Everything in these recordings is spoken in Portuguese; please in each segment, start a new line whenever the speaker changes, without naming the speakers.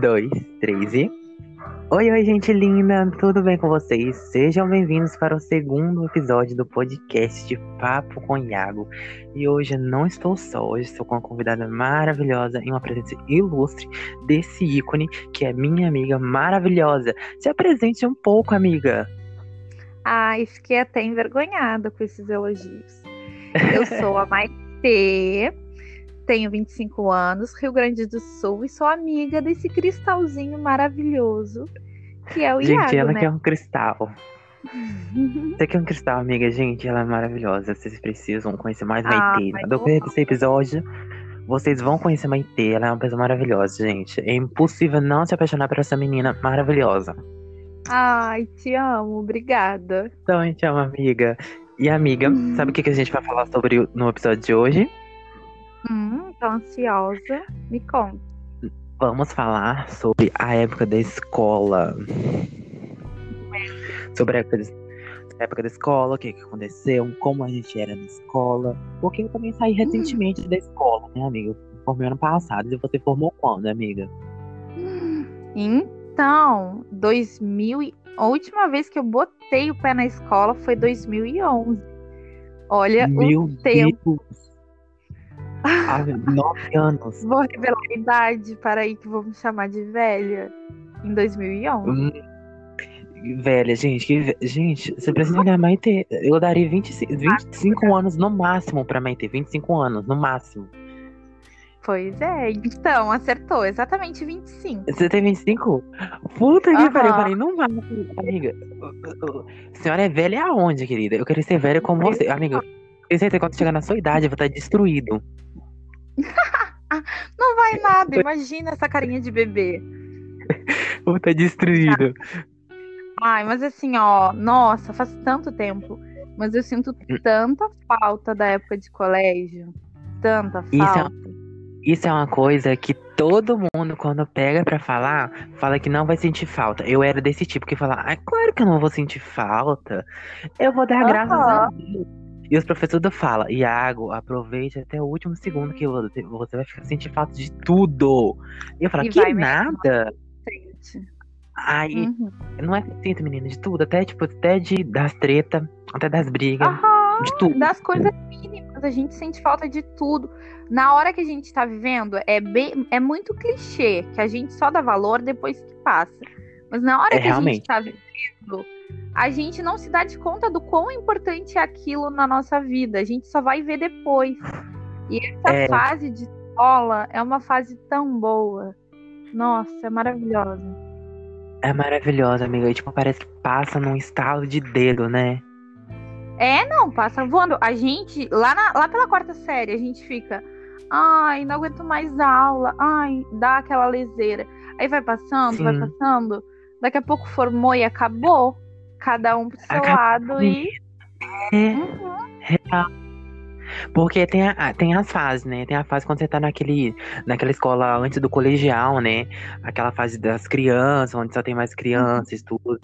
dois, três e. Oi, oi, gente linda, tudo bem com vocês? Sejam bem-vindos para o segundo episódio do podcast de Papo com Iago. E hoje não estou só, hoje estou com uma convidada maravilhosa e uma presença ilustre desse ícone que é minha amiga maravilhosa. Se apresente um pouco, amiga.
Ai, fiquei até envergonhada com esses elogios. Eu sou a Maitê, tenho 25 anos, Rio Grande do Sul, e sou amiga desse cristalzinho maravilhoso que é o
gente,
Iago,
ela
né?
quer um cristal. Você quer um cristal, amiga? Gente, ela é maravilhosa. Vocês precisam conhecer mais
Ah,
No decorrer desse episódio, vocês vão conhecer Maitê. Ela é uma pessoa maravilhosa, gente. É impossível não se apaixonar por essa menina maravilhosa.
Ai, te amo, obrigada.
Então, a gente é uma amiga. E amiga,
Hum.
sabe o que a gente vai falar sobre no episódio de hoje?
Hum, tô ansiosa. Me conta.
Vamos falar sobre a época da escola. Sobre a época, da- a época da escola, o que, que aconteceu, como a gente era na escola. Porque eu também saí recentemente da escola, né, amiga? Eu formei ano passado. E você formou quando, amiga?
Então, 2000 e... a última vez que eu botei o pé na escola foi 2011. Olha
Meu
o tempo.
Deus! Há nove anos.
Vou revelar a idade para aí que vou me chamar de velha. Em 2011.
Hum, Velha, gente, que gente, você precisa olhar a Maite. Eu daria 25, 25 anos no máximo pra Maite. 25 anos, no máximo.
Pois é, então, acertou, exatamente 25.
Você tem 25? Puta que pariu, eu falei, não vai, amiga. A senhora é velha aonde, querida? Eu queria ser velha como você. Amiga, eu sei que quando chegar na sua idade, eu vou estar destruído.
Não vai nada, imagina essa carinha de bebê.
Vou estar destruído.
Ai, mas assim, ó, nossa, faz tanto tempo. Mas eu sinto tanta falta da época de colégio. Tanta
Isso é-
falta.
Isso é uma coisa que todo mundo, quando pega pra falar, fala que não vai sentir falta. Eu era desse tipo que fala, ah, claro que eu não vou sentir falta. Eu vou dar
Aham.
graças a Deus. E os professores falam, Iago, aproveite até o último segundo que você vai ficar- sentir falta de tudo. E eu falo,
E
que
mesmo.
nada. Aí,
Uhum.
não é que sinto, menina, de tudo. Até, tipo, até de, das tretas, até das brigas, de tudo.
das coisas mínimas, a gente sente falta de tudo. Na hora que a gente tá vivendo, é, bem, é muito clichê, que a gente só dá valor depois que passa. Mas na hora
É,
que a
realmente.
gente tá vivendo, a gente não se dá de conta do quão importante é aquilo na nossa vida. A gente só vai ver depois. E essa
É.
fase de escola é uma fase tão boa. Nossa, é maravilhosa.
É maravilhosa, amiga. E, tipo, parece que passa num estalo de dedo, né?
É, não, passa voando. A gente, lá, na- lá pela quarta série, a gente fica. Ai, não aguento mais aula. Ai, dá aquela leseira. Aí vai passando, vai
Sim.
passando. Daqui a pouco formou e acabou. Cada um pro seu
Acabou.
lado e.
É.
Uhum.
Real. Porque tem, a- tem as fases, né? Tem a fase quando você tá naquele, naquela escola antes do colegial, né? Aquela fase das crianças, onde só tem mais crianças, tudo.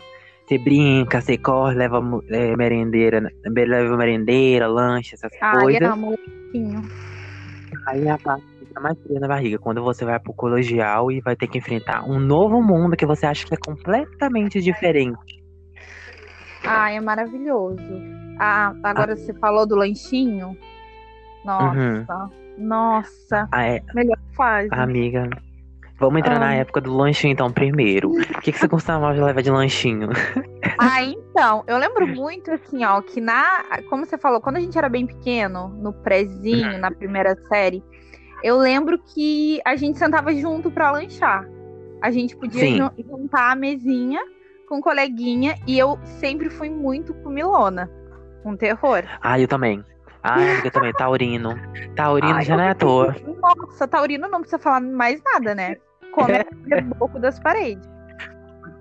Você brinca, você corre, leva é, merendeira, leva merendeira, lanche, essas
Ai,
coisas.
amo, molequinho.
Aí a parte fica mais fria na barriga, quando você vai pro colegial e vai ter que enfrentar um novo mundo que você acha que é completamente diferente.
Ai, é maravilhoso. Ah, agora você falou do lanchinho. Nossa, nossa.
Ah, é,
Melhor fase.
amiga. Vamos entrar na
Ah.
época do lanchinho então primeiro. O que, que você costumava levar de lanchinho?
Ah, então, eu lembro muito assim, ó, que na. Como você falou, quando a gente era bem pequeno, no prézinho, na primeira série, eu lembro que a gente sentava junto pra lanchar. A gente podia
Sim.
jun- juntar a mesinha com o coleguinha e eu sempre fui muito comilona. Um terror.
Ah, eu também. Ah, eu também. Taurino. Taurino
Ai,
já não é à toa.
Nossa, Taurino não precisa falar mais nada, né? Come é. boco das paredes.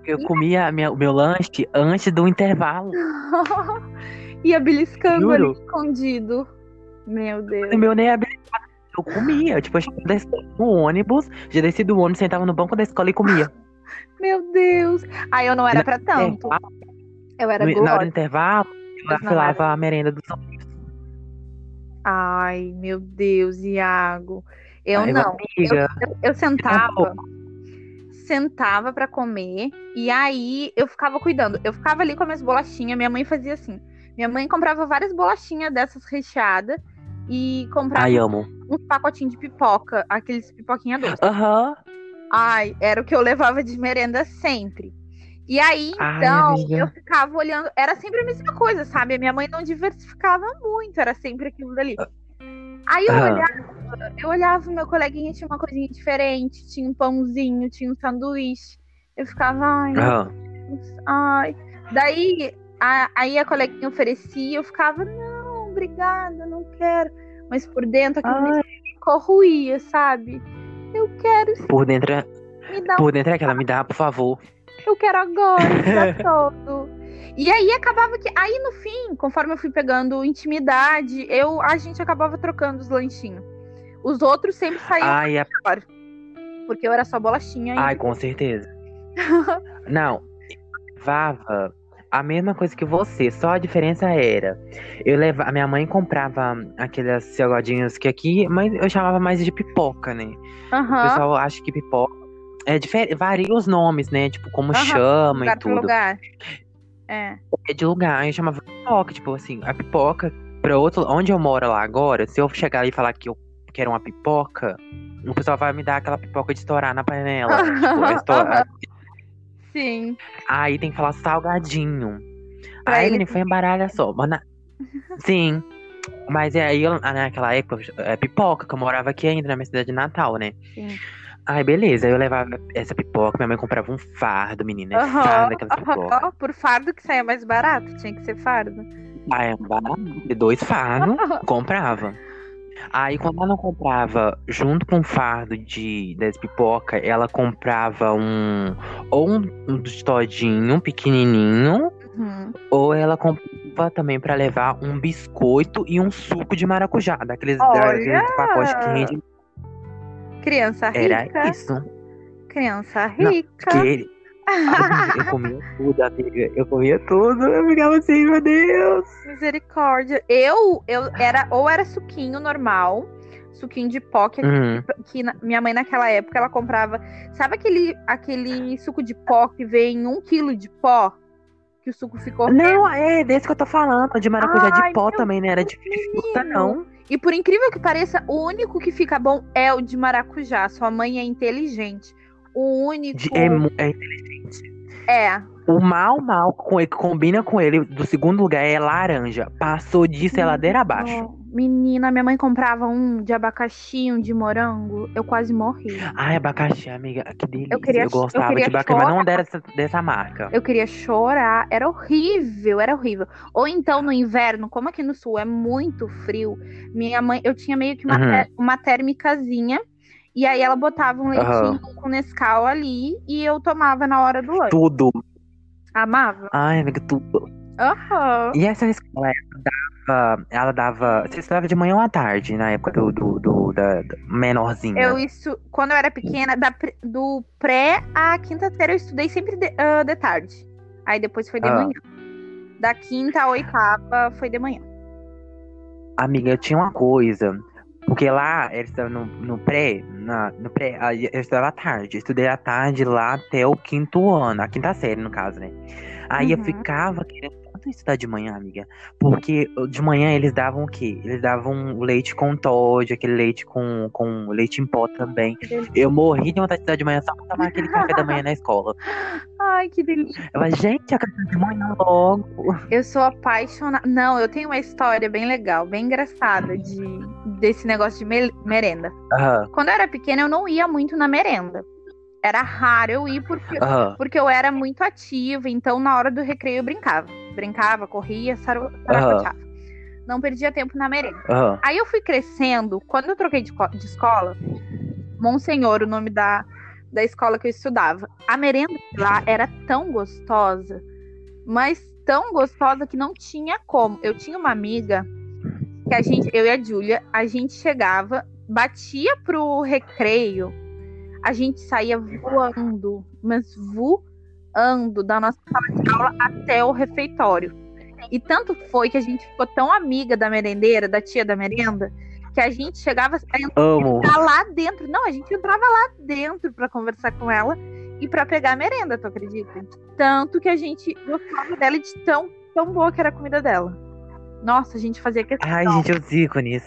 Eu comia a minha- o meu lanche antes do intervalo.
Ia beliscando
Juro.
ali escondido. Meu Deus.
O meu nem abria. Eu comia. Tipo, eu escola no ônibus, já desci do ônibus, sentava no banco da escola e comia.
Meu Deus. Ah, eu não era pra tanto. Eu era
No- na hora do intervalo, eu afilava a merenda dos outros.
Ai, meu Deus, Iago. Eu
Ai,
não.
amiga,
Eu, eu sentava sentava para comer e aí eu ficava cuidando. Eu ficava ali com as minhas bolachinhas, minha mãe fazia assim. Minha mãe comprava várias bolachinhas dessas recheadas e comprava
Ai, amo.
uns pacotinhos de pipoca, aqueles pipoquinha doce.
Aham.
Ai, era o que eu levava de merenda sempre. E aí,
Ai,
então,
amiga.
eu ficava olhando, era sempre a mesma coisa, sabe? A minha mãe não diversificava muito, era sempre aquilo dali. Aí eu olhava, eu olhava, meu coleguinha tinha uma coisinha diferente, tinha um pãozinho, tinha um sanduíche. Eu ficava, ai, ai. Daí, a, aí a coleguinha oferecia, eu ficava, não, obrigada, não quero. Mas por dentro aquilo
Ai.
me corroía, sabe? Eu quero sim,
Por dentro, é-
me dá
por dentro é aquela, me dá, por favor.
eu quero agora, todo. E aí acabava que. Aí no fim, conforme eu fui pegando intimidade, eu, a gente acabava trocando os lanchinhos. Os outros sempre saíam
Ai, a-.
Porque eu era só bolachinha
ai,
e.
com certeza. Não, eu levava a mesma coisa que você, só a diferença era. Eu levava, a minha mãe comprava aqueles salgadinhos que aqui, mas eu chamava mais de pipoca, né? O
Aham.
pessoal acha que pipoca é diferente, varia os nomes, né? Tipo, como
Aham,
chama
lugar
e tudo.
lugar. É.
É de lugar, eu chamava pipoca, tipo assim, a pipoca pra outro, onde eu moro lá agora, se eu chegar ali e falar que eu quero uma pipoca, o pessoal vai me dar aquela pipoca de estourar na panela. tipo, estourar-
Sim.
Aí tem que falar salgadinho.
Pra
Aí,
ele-
menino, foi embaralha só. Mas na- Sim. Mas é aí, eu- naquela época, é pipoca, que eu morava aqui ainda, na minha cidade de Natal, né?
Sim.
Aí, beleza. Eu levava essa pipoca, minha mãe comprava um fardo, menina. É
Aham,
fardo pipoca.
aham. Por fardo que saia mais barato, tinha que ser fardo.
Aí, barato, dois fardos, comprava. Aí, quando ela não comprava junto com o fardo de, das pipoca, ela comprava um. Ou um, um todinho pequenininho,
Uhum.
ou ela comprava também pra levar um biscoito e um suco de maracujá, daqueles, daqueles pacotes que rende.
Criança
Era
rica.
isso.
Criança
Não,
rica.
Que ele. Ai, eu comia tudo, amiga. Eu comia tudo. Eu ficava assim, meu Deus.
Misericórdia. Eu, eu era, ou era suquinho normal, suquinho de pó, que,
Uhum.
que na- minha mãe naquela época ela comprava. Sabe aquele, aquele suco de pó que vem um quilo de pó? Que o suco ficou.
Não, é desse que eu tô falando. De maracujá
Ai,
de pó também, né? Era de fruta, não.
E por incrível que pareça, o único que fica bom é o de maracujá. Sua mãe é inteligente. O único.
É, é inteligente.
é.
O mal, mal com ele, que combina com ele do segundo lugar é laranja. Passou disso é ladeira abaixo.
Menina, minha mãe comprava um de abacaxi, um de morango. Eu quase morri.
Ai, abacaxi, amiga, que delícia. Eu,
queria- eu
gostava
queria
de abacaxi, mas não
chorar.
dessa, dessa marca.
Eu queria chorar. Era horrível, era horrível. Ou então no inverno, como aqui no sul é muito frio, minha mãe, eu tinha meio que uma,
Uhum.
uma térmicazinha. E aí ela botava um leitinho
Aham.
com Nescau ali e eu tomava na hora do lanche.
Tudo.
Amava?
Ai, amiga, tudo.
Aham.
E essa escola, ela dava. Ela dava. Você estudava de manhã ou à tarde, na época do, do, do- da, da menorzinha?
Eu isso, quando eu era pequena, da do pré à quinta série eu estudei sempre de, ah, de tarde. Aí depois foi de
Ah.
manhã. Da quinta à oitava foi de manhã.
Amiga, tinha uma coisa. Porque lá, eles estavam no, no pré, na, no pré, aí eu estudava à tarde. Eu estudei à tarde lá até o quinto ano, a quinta série, no caso, né? Aí eu
Uhum.
ficava querendo tanto estudar de manhã, amiga. Porque de manhã eles davam o quê? Eles davam o leite com Todd, aquele leite com, com leite em pó também. Eu morri de vontade de estudar de manhã só pra tomar aquele café da manhã na escola.
Ai, que delícia.
Eu falei, gente, a café de manhã logo.
Eu sou apaixonada. Não, eu tenho uma história bem legal, bem engraçada de desse negócio de me- merenda.
Aham,
Quando eu era pequena, eu não ia muito na merenda. Era raro eu ir porque,
aham,
porque eu era muito ativa, então na hora do recreio eu brincava. Brincava, corria, saracoteava. Não perdia tempo na merenda.
aham.
Aí eu fui crescendo, quando eu troquei de, de escola, Monsenhor, o nome da, da escola que eu estudava. A merenda lá era tão gostosa, mas tão gostosa que não tinha como. Eu tinha uma amiga que a gente, eu e a Júlia, a gente chegava, batia pro recreio, a gente saía voando, mas voando da nossa sala de aula até o refeitório. E tanto foi que a gente ficou tão amiga da merendeira, da tia da merenda, que a gente chegava a
Amo.
entrar lá dentro. Não, a gente entrava lá dentro para conversar com ela e para pegar a merenda, tu acredita? Tanto que a gente gostava dela de tão, tão boa que era a comida dela. Nossa, a gente fazia questão.
Ai, gente, os ícones.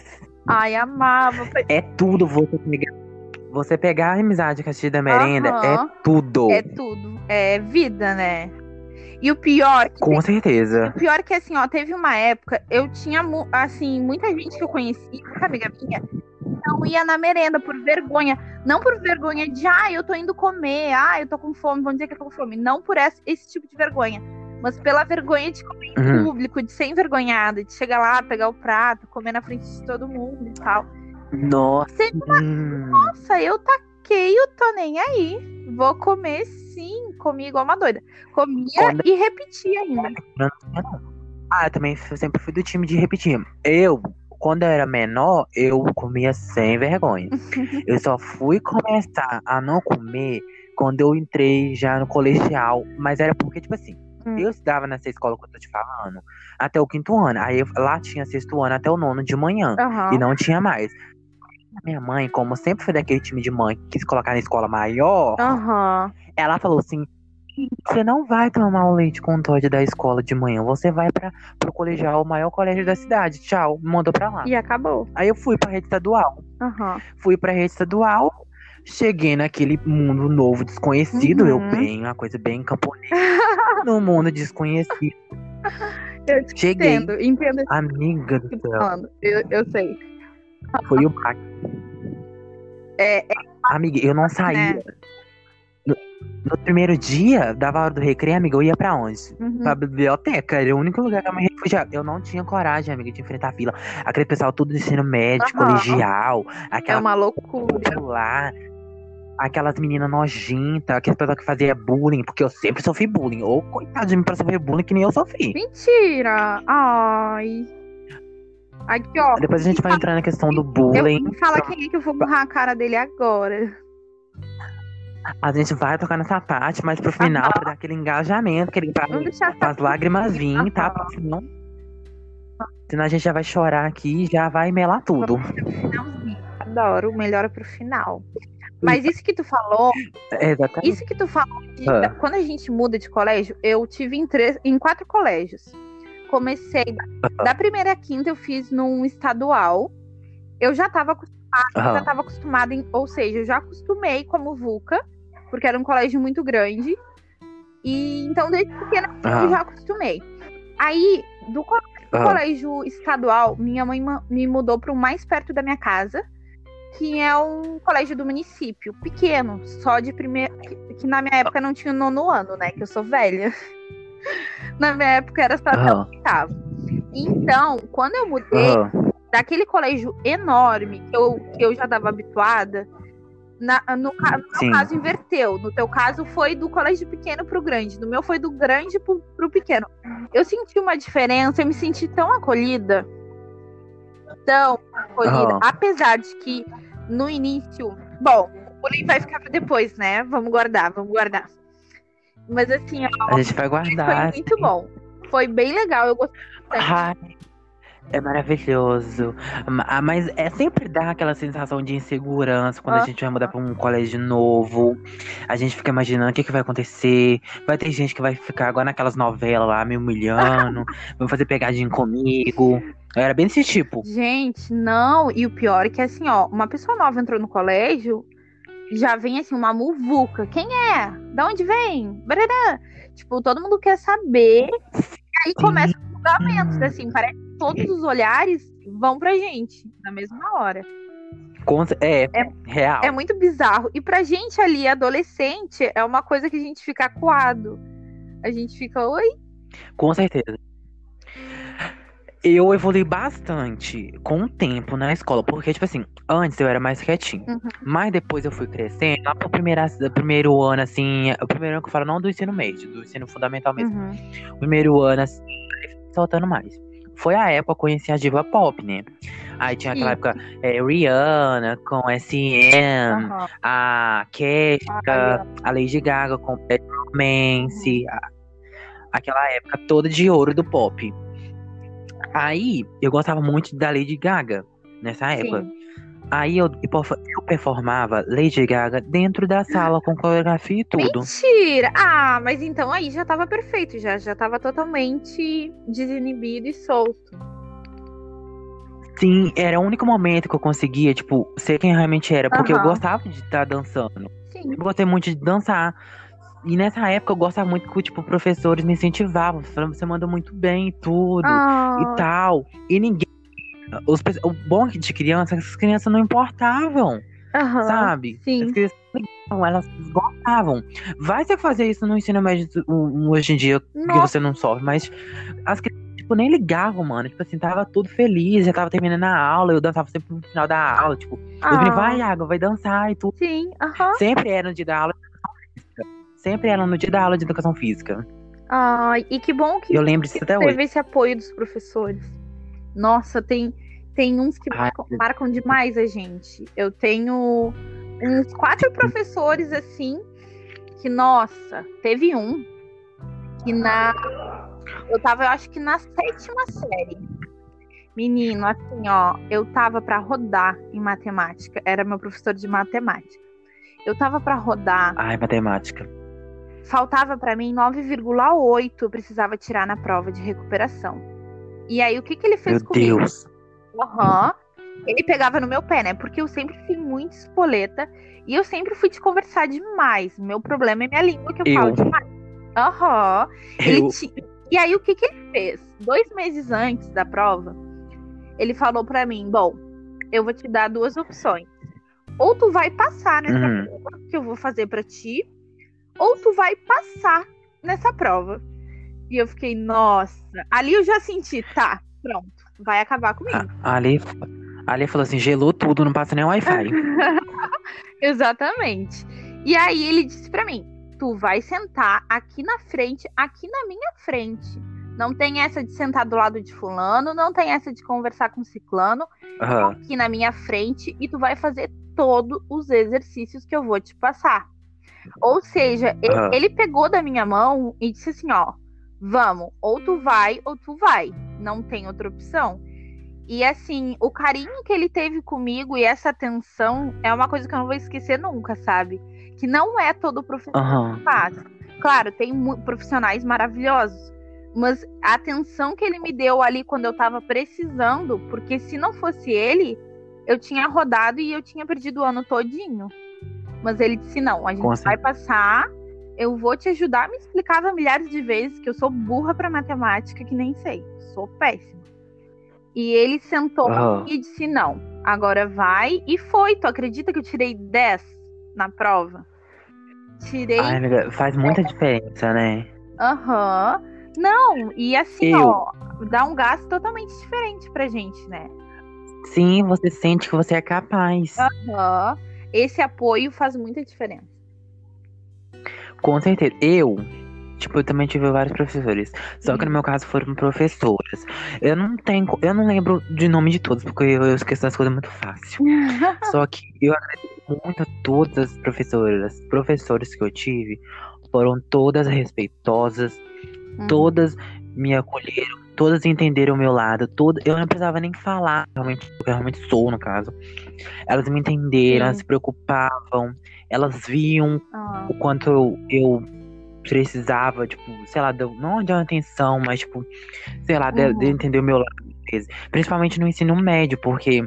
Ai, amava.
É tudo você pegar. Você pegar a amizade com a tia da merenda
Aham.
é tudo.
É tudo. É vida, né? E o pior, que
Com certeza.
O pior é que, assim, ó, teve uma época, eu tinha, mu- assim, muita gente que eu conheci, muita amiga minha, não ia na merenda por vergonha. Não por vergonha de, ah, eu tô indo comer, ah, eu tô com fome, vão dizer que eu tô com fome. Não por esse, esse tipo de vergonha. Mas pela vergonha de comer em
Uhum.
público, de ser envergonhada, de chegar lá, pegar o prato, comer na frente de todo mundo e tal.
Nossa.
Teve
hum.
Nossa, eu taquei, eu tô nem aí. Vou comer sim, comi igual uma doida. Comia
Quando-
e repetia ainda.
Não tinha, não. Ah, eu também sempre fui do time de repetir. Eu, quando eu era menor, eu comia sem vergonha. eu só fui começar a não comer quando eu entrei já no colegial. Mas era porque, tipo assim,
Hum.
eu estudava nessa escola que eu tô te falando até o quinto ano. Aí eu- lá tinha sexto ano até o nono de manhã.
Aham.
E não tinha mais. Minha mãe, como sempre foi daquele time de mãe que quis colocar na escola maior,
Aham.
ela falou assim: você não vai tomar o leite com Todd da escola de manhã, você vai para pro colegial, o maior colégio da cidade. Tchau, mandou pra lá.
E acabou.
Aí eu fui pra rede estadual.
Aham.
Fui pra rede estadual, cheguei naquele mundo novo, desconhecido. Eu
Uhum.
bem, uma coisa bem camponesa. no mundo desconhecido.
Eu te
Cheguei.
entendo, entendo
Amiga do
tá
céu.
Eu, eu sei.
Foi o baque.
É, é,
Amiga, eu não saía.
né?
No, no primeiro dia, dava hora do recreio, amiga, eu ia pra onde?
Uhum.
Pra biblioteca, era o único lugar que eu me refugiava. Eu não tinha coragem, amiga, de enfrentar a fila. Aquele pessoal tudo de ensino médio,
Aham.
colegial,
É
aquela
uma loucura.
lá, aquelas meninas nojentas, aquele pessoal que fazia bullying, porque eu sempre sofri bullying. Ou coitado de mim pra sofrer bullying que nem eu sofri.
Mentira! Ai. Aqui, ó.
Depois a gente vai entrar na questão do
Eu,
bullying.
me fala quem é que eu vou borrar a cara dele agora.
A gente vai tocar nessa parte, mas pro final, pra dar aquele engajamento, aquele pra, as lágrimas virem, tá? Porque senão, senão a gente já vai chorar aqui e já vai melar tudo.
Adoro, melhora pro final. Mas isso que tu falou,
É, exatamente.
isso que tu falou, de-
Ah.
quando a gente muda de colégio, eu tive em, três, em quatro colégios. Comecei, da, da primeira à quinta eu fiz num estadual. Eu já estava acostumada,
Aham.
já estava acostumada, em, ou seja, eu já acostumei como VUCA, porque era um colégio muito grande. E então desde pequena eu
Aham.
já acostumei. Aí, do co-
Aham.
colégio estadual, minha mãe me mudou para o mais perto da minha casa, que é um colégio do município, pequeno, só de primeiro. Que, na minha época não tinha nono ano, né? Que eu sou velha. Na minha época era só até o oitavo. Então, quando eu mudei
Aham.
daquele colégio enorme que eu, que eu já estava habituada, na- no, no meu caso inverteu. No teu caso foi do colégio pequeno pro grande. No meu foi do grande pro, pro pequeno. Eu senti uma diferença, eu me senti tão acolhida. Tão acolhida.
Aham.
Apesar de que no início. Bom, o bullying vai ficar pra depois, né? Vamos guardar, vamos guardar. Mas assim, ó,
A gente vai
foi
guardar.
muito bom. Foi bem legal, eu gostei.
Ai, é maravilhoso. Ma- Mas é sempre dá aquela sensação de insegurança quando a gente vai mudar pra um colégio novo. A gente fica imaginando o que, que vai acontecer. Vai ter gente que vai ficar agora naquelas novelas lá me humilhando, vai fazer pegadinha comigo. Era bem desse tipo.
Gente, não. E o pior é que, assim, ó, uma pessoa nova entrou no colégio, já vem, assim, uma muvuca. Quem é? Da onde vem? Barará. Tipo, todo mundo quer saber. E aí começa os julgamentos,
Hum.
assim. Parece que todos os olhares vão pra gente na mesma hora.
É,
É-
real.
É muito bizarro. E pra gente ali, adolescente, é uma coisa que a gente fica acuado. A gente fica, oi?
Com certeza. Eu evolui bastante com o tempo na escola, porque, tipo assim, antes eu era mais quietinho.
Uhum.
Mas depois eu fui crescendo, lá pro primeiro, primeiro ano, assim, o primeiro ano que eu falo, não do ensino médio, do ensino fundamental mesmo.
Uhum.
O primeiro ano, assim, soltando mais. Foi a época que eu conheci a diva pop, né? Aí tinha aquela
Sim.
época, é, Rihanna com SM,
Aham.
a Kesha, a Lady Gaga com Bad Romance, a- aquela época toda de ouro do pop. Aí eu gostava muito da Lady Gaga nessa época.
Sim.
Aí eu, eu performava Lady Gaga dentro da sala com coreografia e tudo.
Mentira! Ah, mas então aí já tava perfeito, já, já tava totalmente desinibido e solto.
Sim, era o único momento que eu conseguia, tipo, ser quem realmente era, porque eu
Aham.
gostava de estar dançando.
Sim.
Eu gostei muito de dançar. E nessa época eu gostava muito que, tipo, professores me incentivavam, falando, você manda muito bem e tudo.
Ah,
e tal. E ninguém. Os, o bom de criança é que as crianças não importavam,
aham,
sabe?
sim.
As crianças não ligavam, elas gostavam. Vai você fazer isso no ensino médio hoje em dia,
Nossa.
você não sofre, mas as crianças, tipo, nem ligavam, mano. Tipo assim, tava tudo feliz, já tava terminando a aula, eu dançava sempre no final da aula, tipo, eu falei,
Ah,
vai, Água, vai dançar e tudo.
Sim, aham.
Sempre era no dia da aula. Sempre era no dia da aula de educação física.
Ai, e que bom que
Eu lembro disso até
teve
hoje.
esse apoio dos professores. Nossa, tem, tem uns que
Ai,
marcam, marcam demais a gente. Eu tenho uns quatro professores assim que, nossa, teve um que na. Eu tava, eu acho que na sétima série. Menino, assim, ó, eu tava pra rodar em matemática. Era meu professor de matemática. Eu tava pra rodar
Ai, matemática.
Faltava pra mim 9,8 eu precisava tirar na prova de recuperação. E aí o que que ele fez
Meu
comigo?
Deus.
Aham. Ele pegava no meu pé, né? Porque eu sempre fui muito espoleta e eu sempre fui de conversar demais. Meu problema é minha língua que eu,
Eu.
falo demais. Aham. E aí o que que ele fez? Dois meses antes da prova, ele falou pra mim: "Bom, eu vou te dar duas opções. Ou tu vai passar nessa
Uhum.
prova que eu vou fazer pra ti, ou tu vai passar nessa prova". E eu fiquei, nossa. Ali eu já senti, tá, pronto, vai acabar comigo.
a- ali, ali falou assim, gelou tudo, não passa nem Wi-Fi.
Exatamente. E aí ele disse pra mim: tu vai sentar aqui na frente, aqui na minha frente. Não tem essa de sentar do lado de fulano, não tem essa de conversar com ciclano,
Aham.
aqui na minha frente e tu vai fazer todos os exercícios que eu vou te passar. Ou seja, e-
Aham.
ele pegou da minha mão e disse assim, ó, vamos, ou tu vai ou tu vai, não tem outra opção. E assim, o carinho que ele teve comigo e essa atenção é uma coisa que eu não vou esquecer nunca, sabe? Que não é todo professor
Aham.
que faz. Claro, tem profissionais maravilhosos, mas a atenção que ele me deu ali quando eu tava precisando, porque se não fosse ele, eu tinha rodado e eu tinha perdido o ano todinho. Mas ele disse: não, a gente
Com
vai passar, eu vou te ajudar. Me explicava milhares de vezes que eu sou burra pra matemática, que nem sei, sou péssima. E ele sentou
Aham.
e disse: não, agora vai. E foi. Tu acredita que eu tirei 10 na prova? Tirei
Ai, amiga, faz muita diferença, né?
Aham. Não, e assim,
Eu-
ó, dá um gasto totalmente diferente pra gente, né?
Sim, você sente que você é capaz.
Aham. Esse apoio faz muita diferença.
Com certeza. Eu, tipo, eu também tive vários professores. Só que no
Uhum.
meu caso foram professoras. Eu não tenho. Eu não lembro de nome de todos, porque eu, eu esqueço das coisas muito fácil. Só que eu agradeço muito a todas as professoras. Professores que eu tive foram todas respeitosas,
Uhum.
todas me acolheram, todas entenderam o meu lado, toda, eu não precisava nem falar realmente, porque eu realmente sou, no caso. Elas me entenderam,
Sim.
elas se preocupavam, elas viam
Ah,
o quanto eu, eu precisava, tipo, sei lá, de- não de uma atenção, mas, tipo, sei lá, de, de
Uhum.
entender o meu lado. Principalmente no ensino médio, porque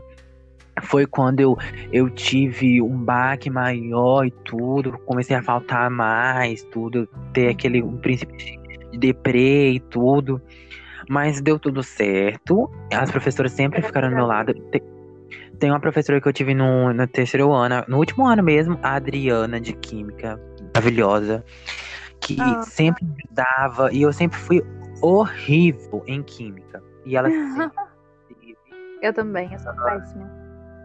foi quando eu, eu tive um baque maior e tudo, comecei a faltar mais, tudo, ter aquele um princípio de de deprê e tudo. Mas deu tudo certo. As professoras sempre ficaram do meu lado. Te- Tem uma professora que eu tive no, no terceiro ano, no último ano mesmo, a Adriana de Química, maravilhosa, que
Ah.
sempre me ajudava e eu sempre fui horrível em Química. E ela sempre
eu também, eu sou péssima.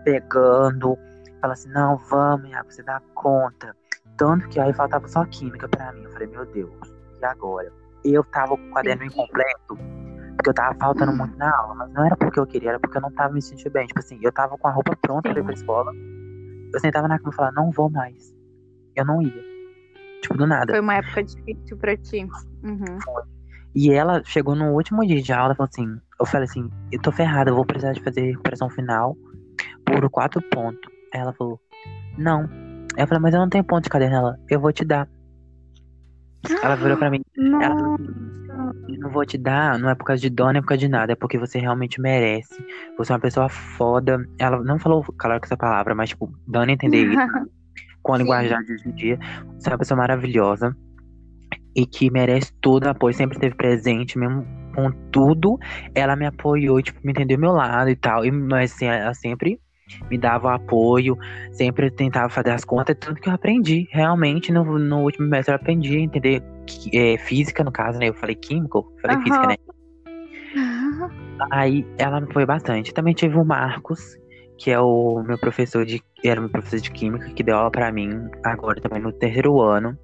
pegando, fala assim, não, vamos, Iago, você dá conta. Tanto que aí faltava só Química pra mim. Eu falei, meu Deus, e agora? Eu tava com o caderno incompleto, porque eu tava faltando muito na aula, mas não era porque eu queria, era porque eu não tava me sentindo bem. Tipo assim, eu tava com a roupa pronta pra ir pra escola. Eu sentava na cama e falava, não vou mais. Eu não ia. Tipo, do nada.
Foi uma época difícil pra ti. Uhum.
E ela chegou no último dia de aula e falou assim: Eu falei assim, eu tô ferrada, eu vou precisar de fazer recuperação final. por quatro pontos. Aí ela falou, não. Eu falei, mas eu não tenho ponto de caderno. Ela, eu vou te dar. Ela virou pra mim. Eu não vou te dar, não é por causa de dó, nem por causa de nada, é porque você realmente merece. Você é uma pessoa foda. Ela não falou, claro, com essa palavra, mas, tipo, dando a entender isso com a
Sim.
linguagem de hoje em dia. Você é uma pessoa maravilhosa e que merece todo o apoio, sempre esteve presente, mesmo com tudo. Ela me apoiou, tipo, me entendeu meu lado e tal. E, mas assim, ela sempre me dava apoio, sempre tentava fazer as contas, tanto que eu aprendi. Realmente, no, no último semestre eu aprendi a entender é, física, no caso, né? Eu falei químico, eu falei física,
Aham.
né? Aí ela me apoiou bastante. Também tive o Marcos, que é o meu professor de. Era meu professor de química, que deu aula pra mim agora também no terceiro ano.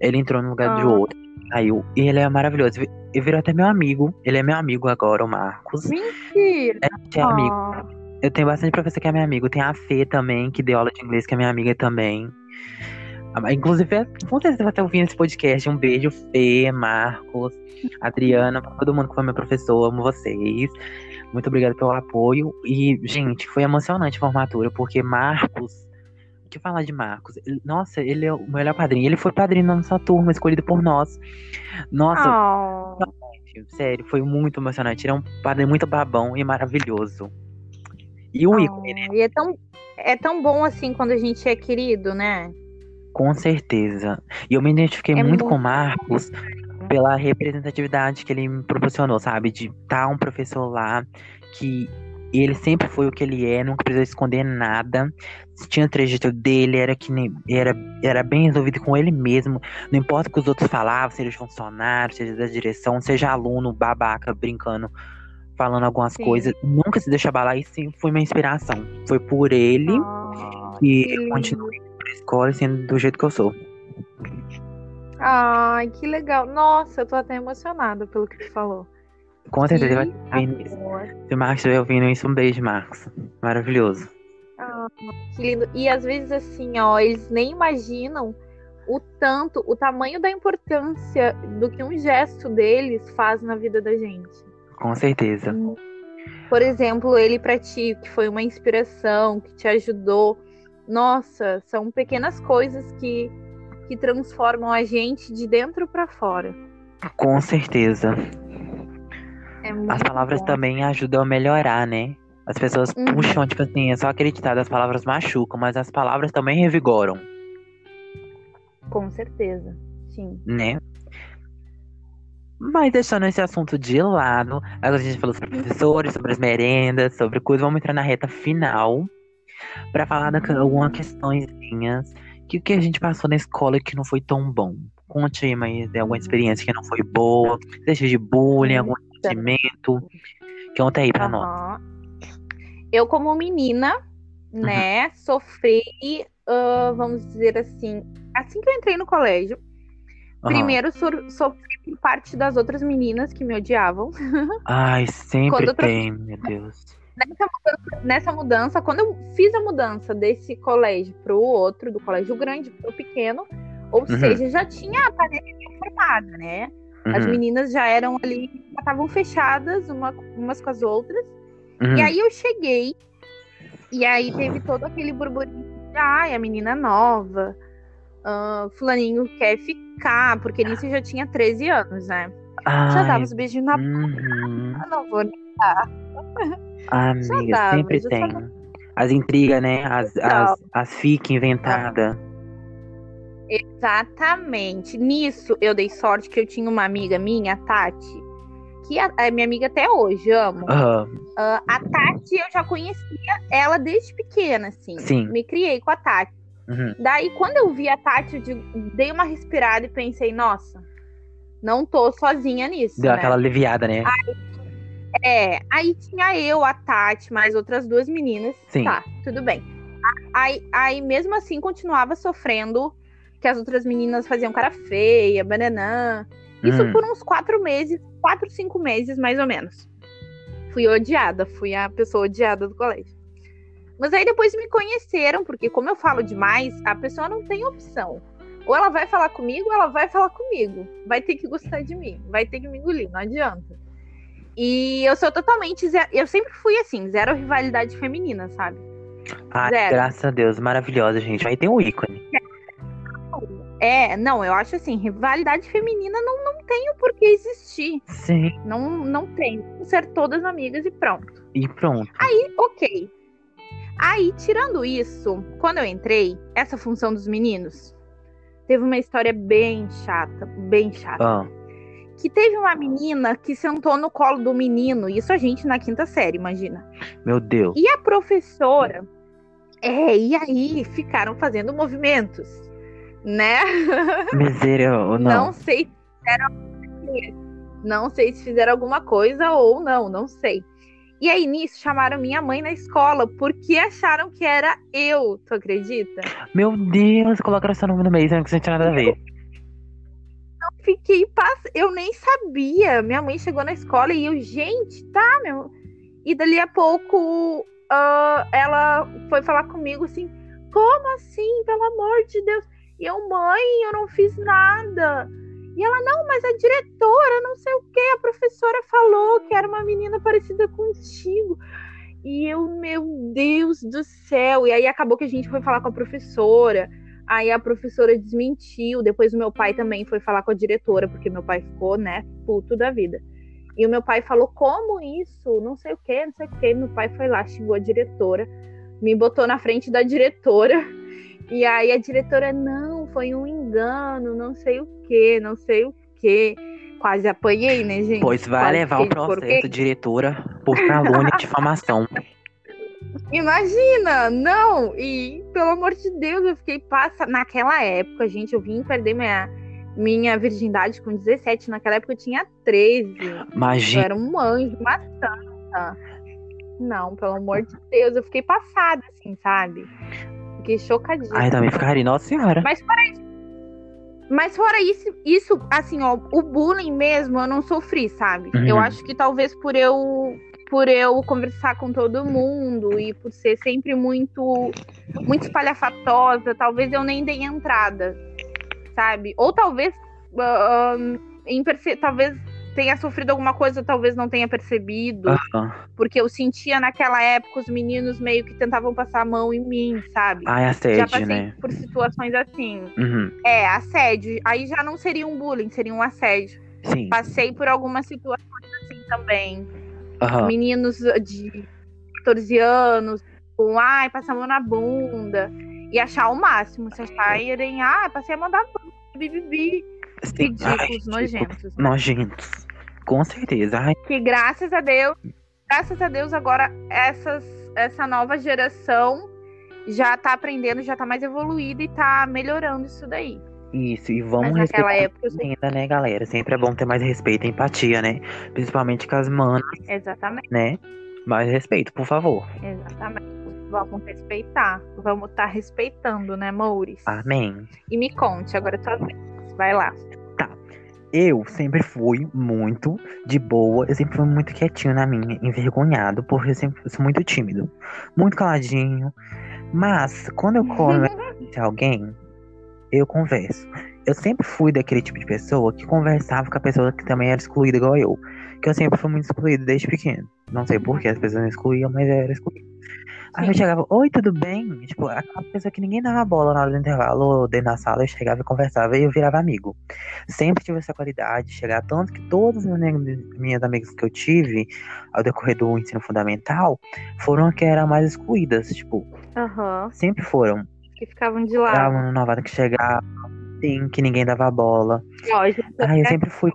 Ele entrou no lugar de
Ah.
outro. Saiu. E ele é maravilhoso. Ele virou até meu amigo. Ele é meu amigo agora, o Marcos.
Mentira.
É, é amigo. Eu tenho bastante professor que é meu amigo. Tem a Fê também, que deu aula de inglês, que é minha amiga também. Ah, Inclusive, é- com certeza vai estar ouvindo esse podcast. Um beijo, Fê, Marcos, Adriana, pra todo mundo que foi meu professor. Amo vocês. Muito obrigado pelo apoio. E, gente, foi emocionante a formatura, porque Marcos. O que falar de Marcos? Ele- Nossa, ele é o melhor padrinho. Ele foi padrinho da nossa turma, escolhido por nós. Nossa,
oh.
sério, foi muito emocionante. Ele é um padrinho muito babão e maravilhoso. E o ícone, né?
E é tão, é tão bom assim quando a gente é querido, né?
Com certeza. E eu me identifiquei
É
muito
muito
com o Marcos pela representatividade que ele me proporcionou, sabe? De estar um professor lá que ele sempre foi o que ele é, nunca precisou esconder nada. Tinha o trejeito dele, era que nem, era, era bem resolvido com ele mesmo. Não importa o que os outros falavam, seja funcionário, seja da direção, seja aluno, babaca, brincando, falando algumas
Sim.
coisas. Nunca se deixa abalar e sim foi minha inspiração. Foi por ele
Ah,
que
que
eu continuei pra escola sendo do jeito que eu sou.
Ai, que legal. Nossa, eu tô até emocionada pelo que tu falou.
Com certeza vai ouvir isso. Se o Marcos estiver ouvindo isso, um beijo, Marcos. Maravilhoso.
Ah, que lindo. E às vezes assim, ó, eles nem imaginam o tanto, o tamanho da importância do que um gesto deles faz na vida da gente.
Com certeza.
Por exemplo, ele pra ti, que foi uma inspiração, que te ajudou. Nossa, são pequenas coisas que, que transformam a gente de dentro pra fora.
Com certeza.
É
As palavras
bom.
também ajudam a melhorar, né? As pessoas
Uhum.
puxam, tipo assim, é só acreditar, as palavras machucam, mas as palavras também revigoram,
Com certeza. Sim.
né? Mas deixando esse assunto de lado, agora a gente falou sobre professores, sobre as merendas, sobre coisas, vamos entrar na reta final pra falar de algumas questõezinhas que o que a gente passou na escola que não foi tão bom. Conte aí, mas de alguma experiência que não foi boa, seja de bullying, algum sentimento. Conta aí pra nós.
Aham. Eu, como menina, né, sofri, ah, vamos dizer assim, assim que eu entrei no colégio, Primeiro sor- sofri por parte das outras meninas que me odiavam.
Ai, sempre tem, meu Deus.
Nessa mudança, nessa mudança, quando eu fiz a mudança desse colégio pro outro, do colégio grande pro pequeno, ou
Uhum.
seja, já tinha a panelinha formada, né? As
Uhum,
meninas já eram ali, já estavam fechadas uma, umas com as outras.
uhum.
E aí eu cheguei, e aí teve todo aquele burburinho de, ai, a menina nova, ah, fulaninho quer ficar, porque nisso eu já tinha 13 anos, né? Já
Ai,
dava os beijinhos na boca,
uhum.
não vou nem
Amiga,
dava,
sempre
já
tem. As intrigas, né? As, as, as fic inventadas.
Exatamente. Nisso eu dei sorte que eu tinha uma amiga minha, a Tati, que é minha amiga até hoje, amo.
Aham,
Ah, a Tati eu já conhecia ela desde pequena, assim.
Sim.
Me criei com a Tati.
Uhum.
Daí, quando eu vi a Tati, eu dei uma respirada e pensei, nossa, não tô sozinha nisso.
Deu
né?
aquela aliviada, né?
É, aí tinha eu, a Tati, mais outras duas meninas.
Sim.
Tá, tudo bem. Aí, aí mesmo assim, continuava sofrendo que as outras meninas faziam cara feia, bananã. Isso
Uhum.
por uns quatro meses, quatro, cinco meses, mais ou menos. Fui odiada, fui a pessoa odiada do colégio. Mas aí depois me conheceram, porque como eu falo demais, a pessoa não tem opção. Ou ela vai falar comigo, ou ela vai falar comigo. Vai ter que gostar de mim, vai ter que me engolir, não adianta. E eu sou totalmente. ze- Eu sempre fui assim, zero rivalidade feminina, sabe?
Ai,
Zero.
graças a Deus, maravilhosa, gente. Aí tem o ícone.
É, não, eu acho assim, rivalidade feminina não, não tem o porquê existir.
Sim.
Não, não tem. Ser todas amigas e pronto.
E pronto.
Ok. Aí, tirando isso, quando eu entrei, essa função dos meninos, teve uma história bem chata, bem chata.
Ah,
Que teve uma menina que sentou no colo do menino, isso a gente na quinta série, imagina.
meu Deus.
E a professora, é, e aí ficaram fazendo movimentos, né?
Ou
Não,
não?
sei se fizeram não sei se fizeram alguma coisa ou não, não sei. E aí nisso chamaram minha mãe na escola porque acharam que era eu, tu acredita?
Meu Deus, colocaram seu nome no meio, não tinha nada a ver.
Fiquei pass... eu nem sabia. Minha mãe chegou na escola e eu, gente, tá, meu. E dali a pouco ah, ela foi falar comigo assim: como assim, pelo amor de Deus? E eu, mãe, eu não fiz nada. E ela, não, mas a diretora, não sei o que, a professora falou que era uma menina parecida contigo. E eu, meu Deus do céu. E aí acabou que a gente foi falar com a professora. Aí a professora desmentiu. Depois o meu pai também foi falar com a diretora, porque meu pai ficou, né, puto da vida. E o meu pai falou: como isso? Não sei o que, não sei o que. Meu pai foi lá, xingou a diretora, me botou na frente da diretora. E aí a diretora: não, foi um engano, não sei o que, não sei o que. Quase apanhei, né, gente?
Pois vai
Quase
levar o processo, diretora, por calúnia e difamação.
Imagina, não. E pelo amor de Deus, eu fiquei passa. Naquela época, gente, eu vim perder minha, minha virgindade com 17. Naquela época eu tinha 13. Eu
Imagina.
era um anjo, uma santa. Não, pelo amor de Deus, eu fiquei passada, assim, sabe? Fiquei chocadíssima.
Ai, também ficaria, nossa senhora.
Mas fora isso. Mas fora isso, isso, assim, ó, o bullying mesmo eu não sofri, sabe?
Uhum.
Eu acho que talvez por eu por eu conversar com todo mundo e por ser sempre muito muito espalhafatosa, talvez eu nem dei entrada, sabe? Ou talvez ah, em perce- talvez tenha sofrido alguma coisa, talvez não tenha percebido, porque eu sentia naquela época os meninos meio que tentavam passar a mão em mim, sabe?
Ai,
já
assédio,
passei
né?
por situações assim.
Uhum.
É, assédio. Aí já não seria um bullying, seria um assédio.
Sim.
Passei por algumas situações assim também. Meninos de 14 anos, com ai, passar a mão na bunda. E achar o máximo. Se acharem, ah, passei a mão na bunda, bibibi. Ridículos,
tipo,
nojentos. né?
Nojentos. Com certeza. Ai,
Que graças a Deus, graças a Deus, agora essas, essa nova geração já tá aprendendo, já tá mais evoluída e tá melhorando isso daí.
isso. E vamos
Mas
respeitar
época,
ainda, né, galera? Sempre é bom ter mais respeito e empatia, né? Principalmente com as manas,
Exatamente.
né? Mais respeito, por favor.
Exatamente. Vamos respeitar. Vamos estar respeitando, né, Mouris?
Amém.
E me conte, agora é tua vez. Vai lá.
Eu sempre fui muito de boa, eu sempre fui muito quietinho na minha, envergonhado, porque eu sempre sou muito tímido, muito caladinho. Mas quando eu converso com alguém, eu converso. Eu sempre fui daquele tipo de pessoa que conversava com a pessoa que também era excluída igual eu. Que eu sempre fui muito excluído desde pequeno. Não sei por que as pessoas não excluíam, mas eu era excluído. Aí eu chegava, oi, tudo bem? Tipo, aquela pessoa que ninguém dava bola na hora do intervalo ou dentro da sala, eu chegava e conversava e eu virava amigo. Sempre tive essa qualidade de chegar, tanto que todas as minhas, amigas que eu tive ao decorrer do ensino fundamental foram as que eram mais excluídas, tipo,
Aham.
sempre foram.
Que ficavam de lado.
uma novata que chegava, sim, que ninguém dava bola.
Lógico.
Aí eu sempre fui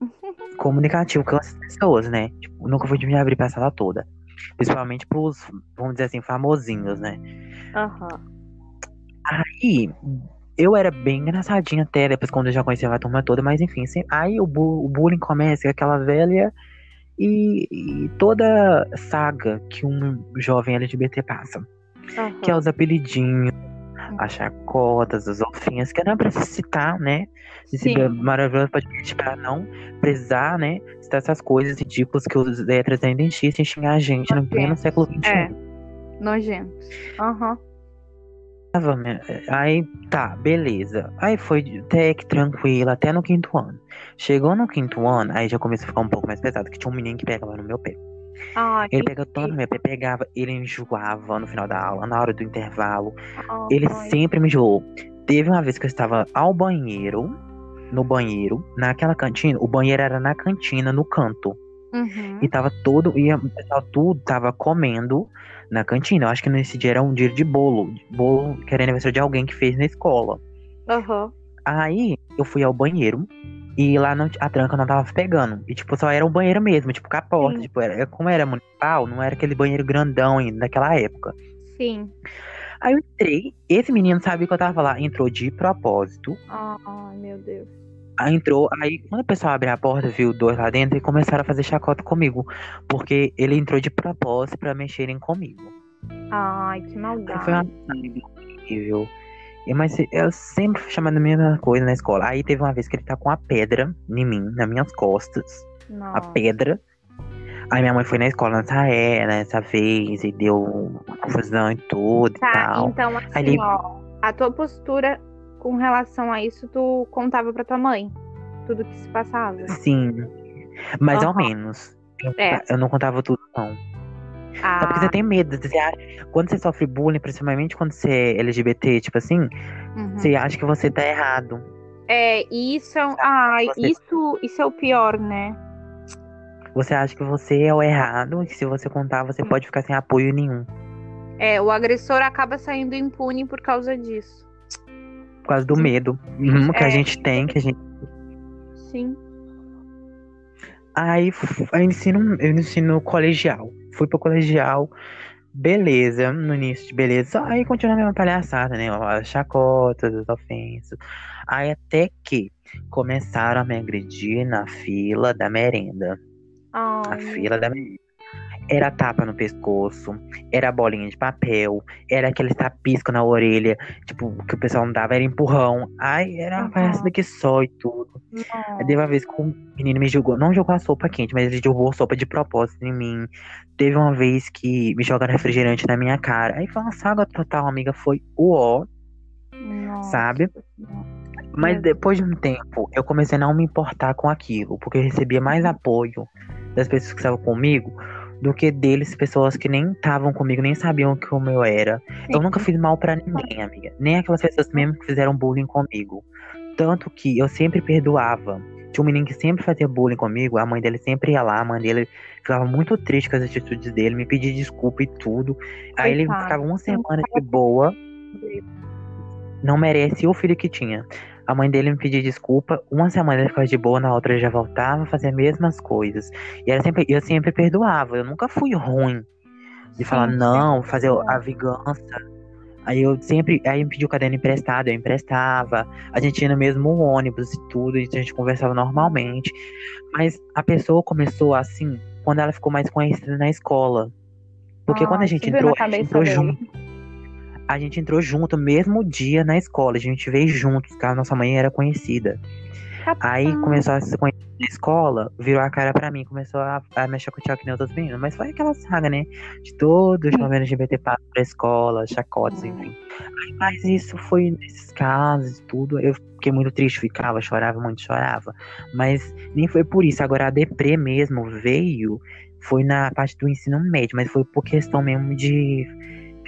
comunicativo com as pessoas, né? Tipo, nunca fui de me abrir pra sala toda. Principalmente pros, vamos dizer assim, famosinhos, né?
Aham.
Aí, eu era bem engraçadinha até, depois quando eu já conhecia a turma toda, mas enfim, sem- aí o, bu- o bullying começa com aquela velha e, e toda saga que um jovem LGBT passa.
aham.
Que é os apelidinhos, as chacotas, as alfinhas, que não é pra se citar, né? Esse
Sim.
maravilhoso podcast pra não precisar, né? Citar essas coisas ridículas que os letras ainda insistem em xingar a gente no pleno século XXI.
É. Nojentos. Aham.
Né? Aí tá, beleza. Aí foi até que tranquilo, até no quinto ano. Chegou no quinto ano, aí já começou a ficar um pouco mais pesado, que tinha um menino que pegava no meu pé.
Ai,
Ele pegou tanto meu pé, pegava, ele enjoava no final da aula, na hora do intervalo.
ai,
Ele
ai.
sempre me enjoou. Teve uma vez que eu estava ao banheiro, no banheiro, naquela cantina, o banheiro era na cantina, no canto.
Uhum.
E tava todo, e o pessoal tudo tava comendo na cantina. Eu acho que nesse dia era um dia de bolo. Bolo que era aniversário de alguém que fez na escola.
Aham.
Aí eu fui ao banheiro e lá não, a tranca não tava pegando. E tipo, só era um banheiro mesmo, tipo, com a porta.
Sim.
Tipo, era, como era municipal, não era aquele banheiro grandão ainda naquela época.
Sim.
Aí eu entrei, esse menino sabia que eu tava lá, entrou de propósito.
Ai, meu Deus.
Aí entrou, aí quando o pessoal abriu a porta, viu dois lá dentro e começaram a fazer chacota comigo. Porque ele entrou de propósito pra mexerem comigo.
Ai, que
Aí
maldade.
foi uma horrível. E, Mas eu sempre fui chamando a mesma coisa na escola. Aí teve uma vez que ele tá com a pedra em mim, nas minhas costas. A
Nossa.
pedra. Aí minha mãe foi na escola nessa, é, nessa vez e deu confusão e tudo e
Tá,
tal.
então assim,
Ali-
ó, a tua postura com relação a isso, tu contava pra tua mãe tudo que se passava.
Sim. Mais ou
Aham.
menos. Eu,
É.
eu não contava tudo, não.
Ah,
porque você tem medo. Você acha- quando você sofre bullying, principalmente quando você é LGBT, tipo assim,
uhum.
você acha que você tá errado.
É, e isso é, ai,
Você-
isso, isso é o pior, né?
Você acha que você é o errado e que se você contar, você pode ficar sem apoio nenhum.
É, o agressor acaba saindo impune por causa disso.
Por causa do medo uhum, que a
É.
gente tem, que a gente.
Sim.
Aí eu ensino, eu ensino colegial. Fui pro colegial, beleza, no início de beleza. Aí continua a mesma palhaçada, né? As chacotas, as ofensas. Aí até que começaram a me agredir na fila da merenda. A
Ai,
fila da merenda. Era tapa no pescoço, era bolinha de papel, era aquele tapisco na orelha, tipo, que o pessoal não dava, era empurrão. Ai, era uma
Aham.
palhaçada que só e tudo. Aí Teve uma vez que um menino me jogou, não jogou a sopa quente, mas ele jogou sopa de propósito em mim. Teve uma vez que me jogaram refrigerante na minha cara. Aí foi uma saga total, amiga, foi o ó, sabe? Mas depois de um tempo, eu comecei a não me importar com aquilo, porque eu recebia mais apoio das pessoas que estavam comigo do que deles, pessoas que nem estavam comigo, nem sabiam como eu era. Eu nunca fiz mal pra ninguém, amiga. Nem aquelas pessoas mesmo que fizeram bullying comigo. Tanto que eu sempre perdoava. Tinha um menino que sempre fazia bullying comigo, a mãe dele sempre ia lá, a mãe dele ficava muito triste com as atitudes dele, me pedia desculpa e tudo. Aí ele ficava uma semana de boa, não merece o filho que tinha. A mãe dele me pedia desculpa, uma semana ele ficava de boa, na outra ele já voltava a fazer as mesmas coisas. E era sempre, eu sempre perdoava, eu nunca fui ruim de falar
Sim,
não, fazer a vingança. Aí eu sempre, aí me pediu o caderno emprestado, eu emprestava. A gente ia no mesmo ônibus e tudo, e a gente conversava normalmente. Mas a pessoa começou assim quando ela ficou mais conhecida na escola. Porque quando a
Ah,
gente entrou, a gente entrou
dele.
junto. A gente entrou junto mesmo dia na escola. A gente veio juntos, porque a nossa mãe era conhecida. Aí começou a se conhecer na escola, virou a cara pra mim, começou a, a mexer com o que nem outros meninos. Mas foi aquela saga, né? De todos os jovens LGBT para pra escola, chacotes, enfim. Mas isso foi nesses casos e tudo. Eu fiquei muito triste, ficava, chorava muito, chorava. Mas nem foi por isso. Agora a deprê mesmo veio, foi na parte do ensino médio, mas foi por questão mesmo de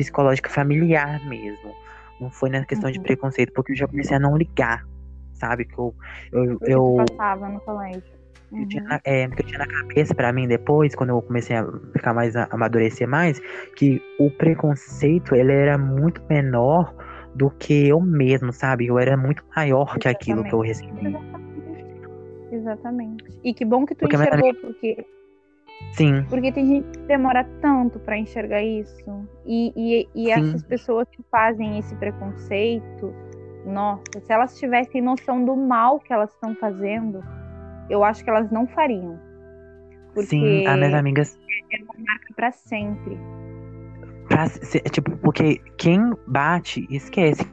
psicológica familiar mesmo. Não foi na questão de
Uhum.
preconceito, porque eu já comecei a não ligar, sabe? Que eu, eu,
que
eu,
passava no colégio.
eu tinha,
Uhum.
na, é, eu tinha na cabeça pra mim depois, quando eu comecei a ficar mais, a amadurecer mais, que o preconceito, ele era muito menor do que eu mesmo, sabe? Eu era muito maior que aquilo que eu recebi.
Exatamente. Exatamente. E que bom que tu
Porque a minha
enxergou, porque,
Sim,
porque tem gente que demora tanto pra enxergar isso. E, e, e essas pessoas que fazem esse preconceito, nossa, se elas tivessem noção do mal que elas estão fazendo, eu acho que elas não fariam. Porque
sim, as minhas amigas.
marca pra sempre.
Pra, se- tipo, porque quem bate, esquece.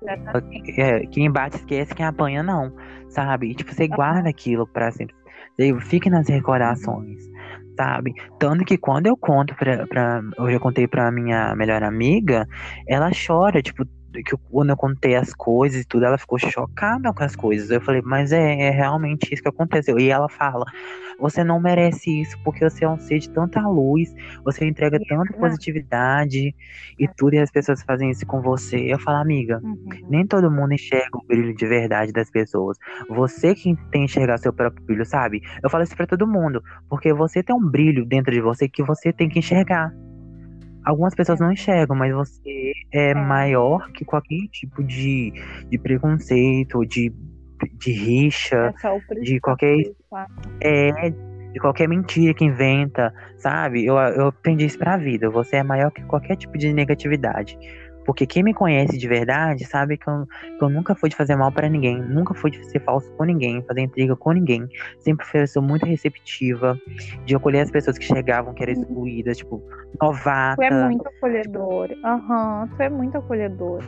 Exatamente.
É, quem bate, esquece, quem apanha, não. Sabe? E, tipo, você guarda aquilo pra sempre. Você Fica nas recordações, sabe? Tanto que quando eu conto pra, pra. Eu já contei pra minha melhor amiga, ela chora, tipo, que quando eu contei as coisas e tudo, ela ficou chocada com as coisas. Eu falei, mas é, é realmente isso que aconteceu. E ela fala, Você não merece isso porque você é um ser de tanta luz, você entrega tanta positividade e tudo, e as pessoas fazem isso com você. Eu falo, amiga, uhum. nem todo mundo enxerga o brilho de verdade das pessoas. Você que tem que enxergar seu próprio brilho, sabe? Eu falo isso pra todo mundo, porque você tem um brilho dentro de você que você tem que enxergar. Algumas pessoas não enxergam, mas você é, é. maior que qualquer tipo de, de preconceito, de de rixa, é de qualquer. É, de qualquer mentira que inventa, sabe? Eu, eu aprendi isso pra vida. Você é maior que qualquer tipo de negatividade. Porque quem me conhece de verdade sabe que eu, que eu nunca fui de fazer mal para ninguém, nunca fui de ser falso com ninguém, fazer intriga com ninguém. Sempre fui sou muito receptiva, de acolher as pessoas que chegavam, que eram uhum. excluídas, tipo, novata.
Tu é muito acolhedor. Aham, uhum, tu é muito acolhedor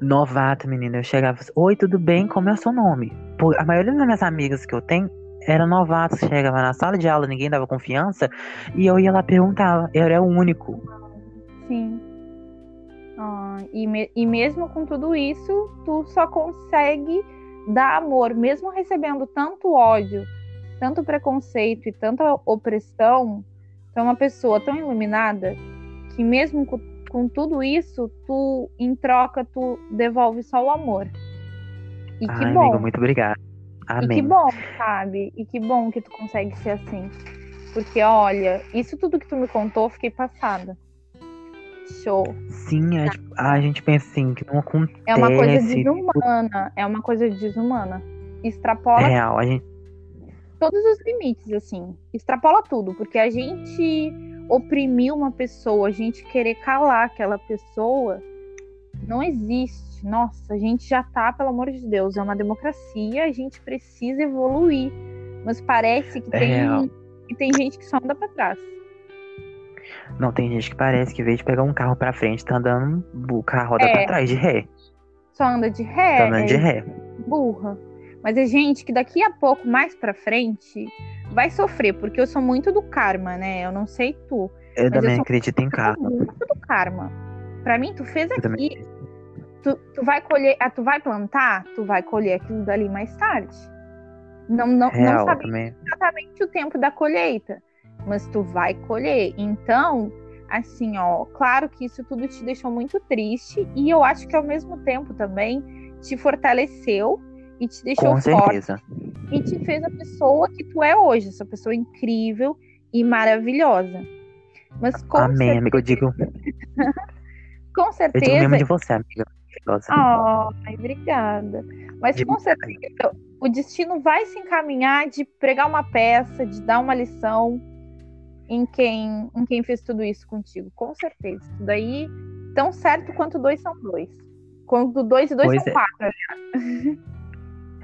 novata, menina. Eu chegava assim, oi, tudo bem? Como é o seu nome? Pô, a maioria das minhas amigas que eu tenho eram novatas. Chegava na sala de aula, ninguém dava confiança. E eu ia lá perguntava. Eu era o único.
Sim. Ah, e, me, e mesmo com tudo isso, tu só consegue dar amor, mesmo recebendo tanto ódio, tanto preconceito e tanta opressão. Tu é uma pessoa tão iluminada que mesmo com com tudo isso, tu, em troca, tu devolve só o amor.
E que Ai, bom. Amigo, muito obrigado. Amém.
E que bom, sabe? E que bom que tu consegue ser assim. Porque, olha, isso tudo que tu me contou, fiquei passada. Show.
Sim, a, tipo, a gente pensa assim, que não acontece.
É uma coisa desumana. É uma coisa desumana. Extrapola.
Real, a gente.
Todos os limites, assim. Extrapola tudo. Porque a gente oprimir uma pessoa, a gente querer calar aquela pessoa, não existe. Nossa, a gente já tá, pelo amor de Deus, é uma democracia, a gente precisa evoluir. Mas parece que tem, é. que tem gente que só anda pra trás.
Não, tem gente que parece que, em vez de pegar um carro pra frente, tá andando o carro roda é. pra trás, de ré.
Só anda de ré.
Tá andando de ré.
Burra. Mas é gente que daqui a pouco, mais pra frente, vai sofrer, porque eu sou muito do karma, né? Eu não sei tu.
Eu também eu acredito em karma.
Muito do karma. Pra mim, tu fez aqui. Tu, tu vai colher. Ah, tu vai plantar, tu vai colher aquilo dali mais tarde. Não, não, Real, não sabe exatamente o tempo da colheita. Mas tu vai colher. Então, assim, ó, claro que isso tudo te deixou muito triste. E eu acho que ao mesmo tempo também te fortaleceu e te deixou
Com
forte
certeza.
e te fez a pessoa que tu é hoje, essa pessoa incrível e maravilhosa. Mas com
Amém,
certeza...
amigo, eu digo.
com certeza. Eu
digo mesmo de você, amiga.
Oh, obrigada. Mas de com certeza o destino vai se encaminhar de pregar uma peça, de dar uma lição em quem, em quem fez tudo isso contigo. Com certeza. Isso daí, tão certo quanto dois são dois. Quanto dois e dois pois são é. quatro.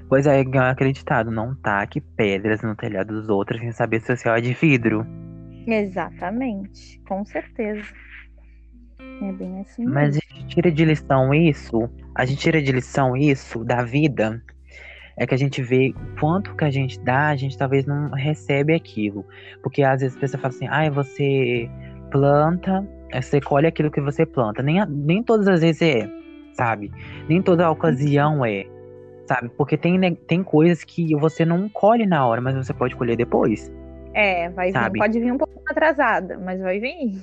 Pois é, acreditado, não taque pedras no telhado dos outros sem saber se o céu é de vidro.
Exatamente, com certeza. É bem assim.
Mas mesmo. a gente tira de lição isso, a gente tira de lição isso da vida, é que a gente vê quanto que a gente dá, a gente talvez não recebe aquilo. Porque às vezes a pessoa fala assim, ah, você planta, você colhe aquilo que você planta. Nem, nem todas as vezes é, sabe? Nem toda ocasião é sabe? Porque tem, tem coisas que você não colhe na hora, mas você pode colher depois.
É, vai vir, pode vir um pouco atrasada, mas vai vir.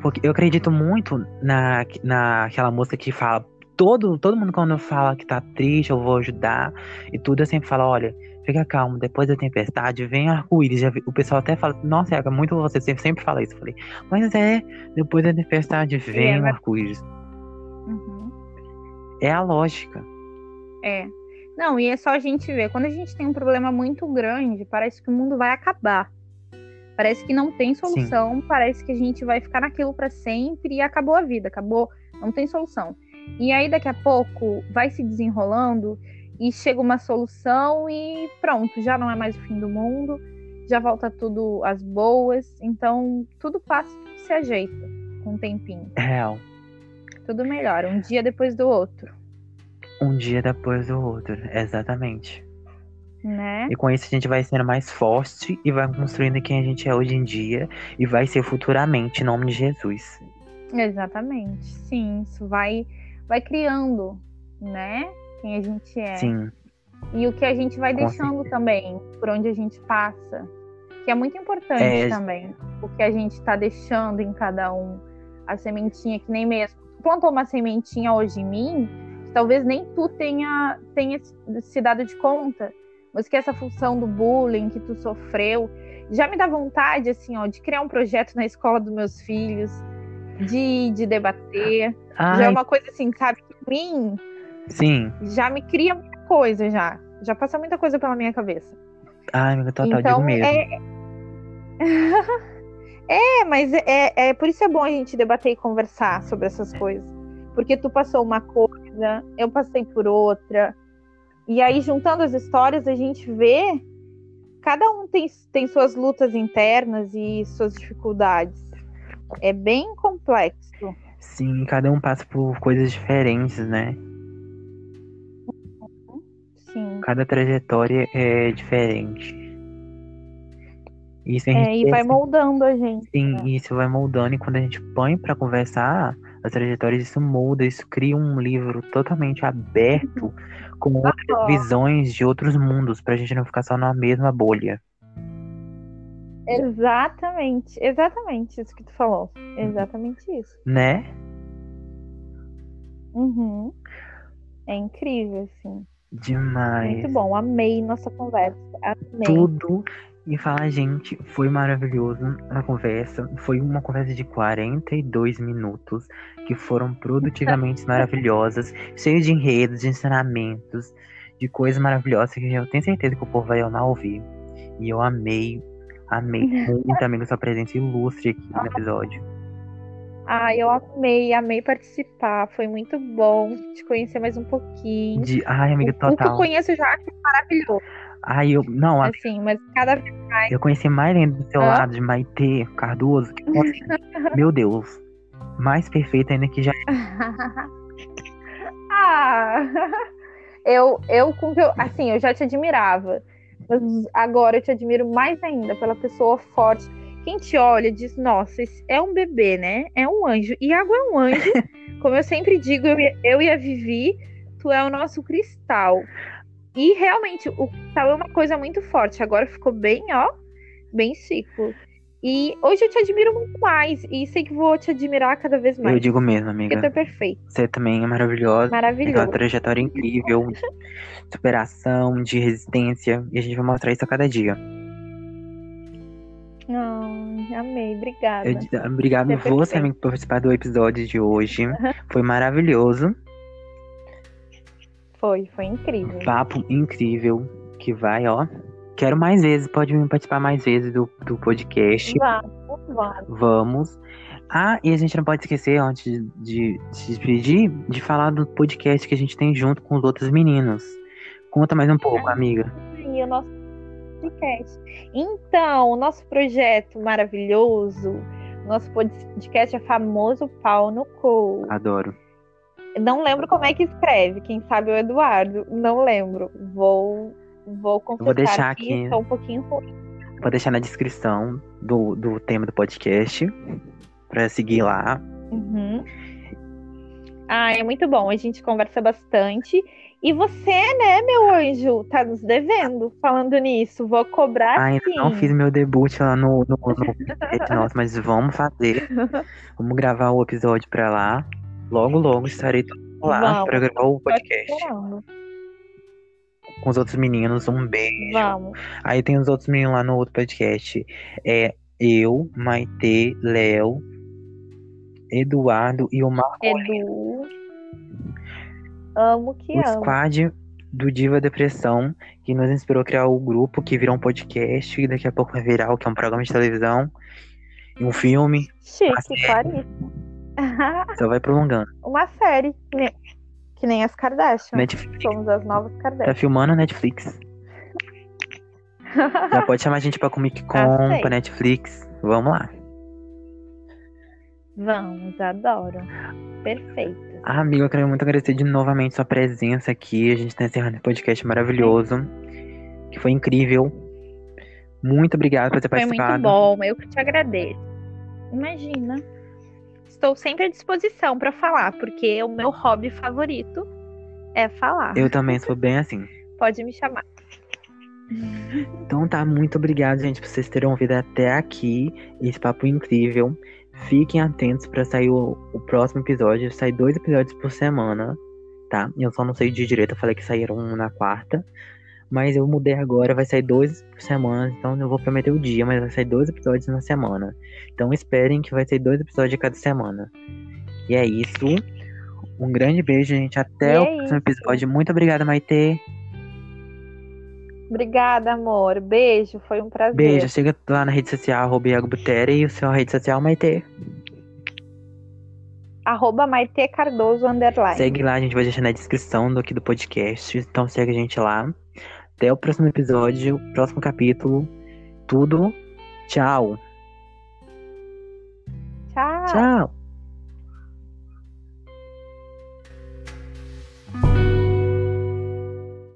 Porque eu acredito muito na, naquela música que fala. Todo, todo mundo, quando fala que tá triste, eu vou ajudar e tudo, eu sempre falo: olha, fica calmo, depois da tempestade vem arco-íris. O pessoal até fala: nossa, é muito você sempre, sempre fala isso. Eu falei: mas é, depois da tempestade vem é, arco-íris. Uhum. É a lógica.
É. Não, e é só a gente ver. Quando a gente tem um problema muito grande, parece que o mundo vai acabar. Parece que não tem solução, Sim. parece que a gente vai ficar naquilo para sempre e acabou a vida, acabou, não tem solução. E aí daqui a pouco vai se desenrolando e chega uma solução e pronto, já não é mais o fim do mundo, já volta tudo às boas, então tudo passa, tudo se ajeita com um tempinho.
Real.
Tudo melhora, um dia depois do outro.
Um dia depois do outro, exatamente.
Né?
E com isso a gente vai sendo mais forte e vai construindo quem a gente é hoje em dia e vai ser futuramente, em nome de Jesus.
Exatamente. Sim, isso vai vai criando, né? Quem a gente é.
Sim.
E o que a gente vai
Com
deixando
certeza.
também, por onde a gente passa. Que é muito importante
É.
também. O que a gente está deixando em cada um. A sementinha, que nem mesmo. Tu plantou uma sementinha hoje em mim, que talvez nem tu tenha, tenha se dado de conta. Mas que essa função do bullying que tu sofreu já me dá vontade, assim, ó, de criar um projeto na escola dos meus filhos, de, de debater. Já é
Ai,
uma coisa assim, sabe? Que mim
sim.
já me cria muita coisa já. Já passa muita coisa pela minha cabeça.
Ai, amiga, total,
então,
digo mesmo.
é. é, mas é, é por isso é bom a gente debater e conversar sobre essas coisas. Porque tu passou uma coisa, eu passei por outra. E aí, juntando as histórias, a gente vê. Cada um tem, tem suas lutas internas e suas dificuldades. É bem complexo.
Sim, cada um passa por coisas diferentes, né?
Sim.
Cada trajetória é diferente. Isso a
É,
gente
e vai moldando a gente.
Sim,
né?
isso vai moldando, e quando a gente põe pra conversar as trajetórias, isso muda, isso cria um livro totalmente aberto, com outras visões de outros mundos, pra gente não ficar só na mesma bolha.
Exatamente, exatamente isso que tu falou. Exatamente isso.
Né?
Uhum. É incrível, assim.
Demais.
Muito bom. Amei nossa conversa. Amei.
Tudo. E falar, gente, foi maravilhoso a conversa. Foi uma conversa de 42 minutos que foram produtivamente maravilhosas, cheias de enredos, de ensinamentos, de coisas maravilhosas que eu tenho certeza que o povo vai amar ouvir. E eu amei, amei muito, amigo, sua presença ilustre aqui no episódio.
Ah, eu amei, amei participar. Foi muito bom te conhecer mais um pouquinho.
De, ai, amiga,
O que eu
total.
conheço já acho maravilhoso,
Ai, eu. Não, amiga,
assim, mas cada vez
eu conheci mais ainda do seu
Hã?
lado de Maitê Cardoso. Que, meu Deus. Mais perfeita ainda que já
ah, eu, eu, assim, eu já te admirava, mas agora eu te admiro mais ainda pela pessoa forte. Quem te olha diz, nossa, é um bebê, né? É um anjo. Iago é um anjo. Como eu sempre digo, eu, e- eu e a Vivi, tu é o nosso cristal. E realmente, o cristal é uma coisa muito forte. Agora ficou bem, ó, bem ciclo. E hoje eu te admiro muito mais. E sei que vou te admirar cada vez mais.
Eu digo mesmo,
Porque tu é
amiga.
perfeito.
Você também é maravilhosa. Aquela
Maravilhoso.
trajetória incrível, superação, de resistência. E a gente vai mostrar isso a cada dia.
Amei, obrigada.
Eu, obrigado
Você é
você, amigo, por participar do episódio de hoje. Foi maravilhoso.
Foi, foi incrível.
Papo incrível. Que vai, ó. Quero mais vezes. Pode vir participar mais vezes do, do podcast.
Vamos, vamos.
Vamos. Ah, e a gente não pode esquecer, antes de, de se despedir, de falar do podcast que a gente tem junto com os outros meninos. Conta mais um pouco, amiga.
E o nosso podcast. Então, o nosso projeto maravilhoso, nosso podcast é famoso Pau no Cu.
Adoro.
Não lembro como é que escreve, quem sabe é o Eduardo. Não lembro. Vou, vou confessar
deixar
aqui,
aqui.
um pouquinho ruim.
Vou deixar na descrição do, do tema do podcast pra seguir lá.
Uhum. Ah, é muito bom. A gente conversa bastante. E você, né, meu anjo, tá nos devendo falando nisso. Vou cobrar
Ainda
sim.
não fiz meu debut lá no, no, no nosso, mas vamos fazer. Vamos gravar o episódio pra lá. Logo, logo estarei lá
Vamos.
pra gravar o podcast. Com os outros meninos. Um beijo.
Vamos.
Aí tem os outros meninos lá no outro podcast. É eu, Maitê, Léo, Eduardo e o Marco.
Edu. Amo que
o
amo.
squad do Diva Depressão, que nos inspirou a criar o grupo, que virou um podcast, e daqui a pouco vai virar o que é um programa de televisão e um filme.
Chique, claríssimo.
Só vai prolongando.
Uma série. Que nem, as Kardashian.
Netflix.
Somos as novas
Tá
Kardashian.
filmando a Netflix. Já pode chamar a gente pra Comic Con, pra Netflix. Vamos lá.
Vamos, adoro. Perfeito.
Ah, amigo, eu quero muito agradecer de novamente sua presença aqui. A gente tá encerrando esse podcast maravilhoso. Que foi incrível. Muito obrigado por ter
Foi
participado.
muito bom. Eu que te agradeço. Imagina. Estou sempre à disposição para falar, porque o meu hobby favorito é falar.
Eu também sou bem assim.
Pode me chamar.
Então tá, muito obrigado, gente, por vocês terem ouvido até aqui esse papo incrível. Fiquem atentos para sair o, o, próximo episódio. Sai dois episódios por semana, tá? Eu só não sei de direito, eu falei que saíram um na quarta. Mas eu mudei agora, vai sair dois por semana, então eu vou prometer o dia, mas vai sair dois episódios na semana. Então esperem que vai ser dois episódios a cada semana. E é isso. Um grande beijo, gente. Até o próximo episódio. Muito obrigada, Maite.
Obrigada, amor. Beijo, foi um prazer.
Beijo, siga lá na rede social, arroba Iago Butere, e o seu rede social, Maite.
Arroba Maite Cardoso, underline.
Segue lá, a gente vai deixar na descrição do, aqui do podcast, então segue a gente lá. Até o próximo episódio, próximo capítulo. Tudo. Tchau.
Tchau.
Tchau.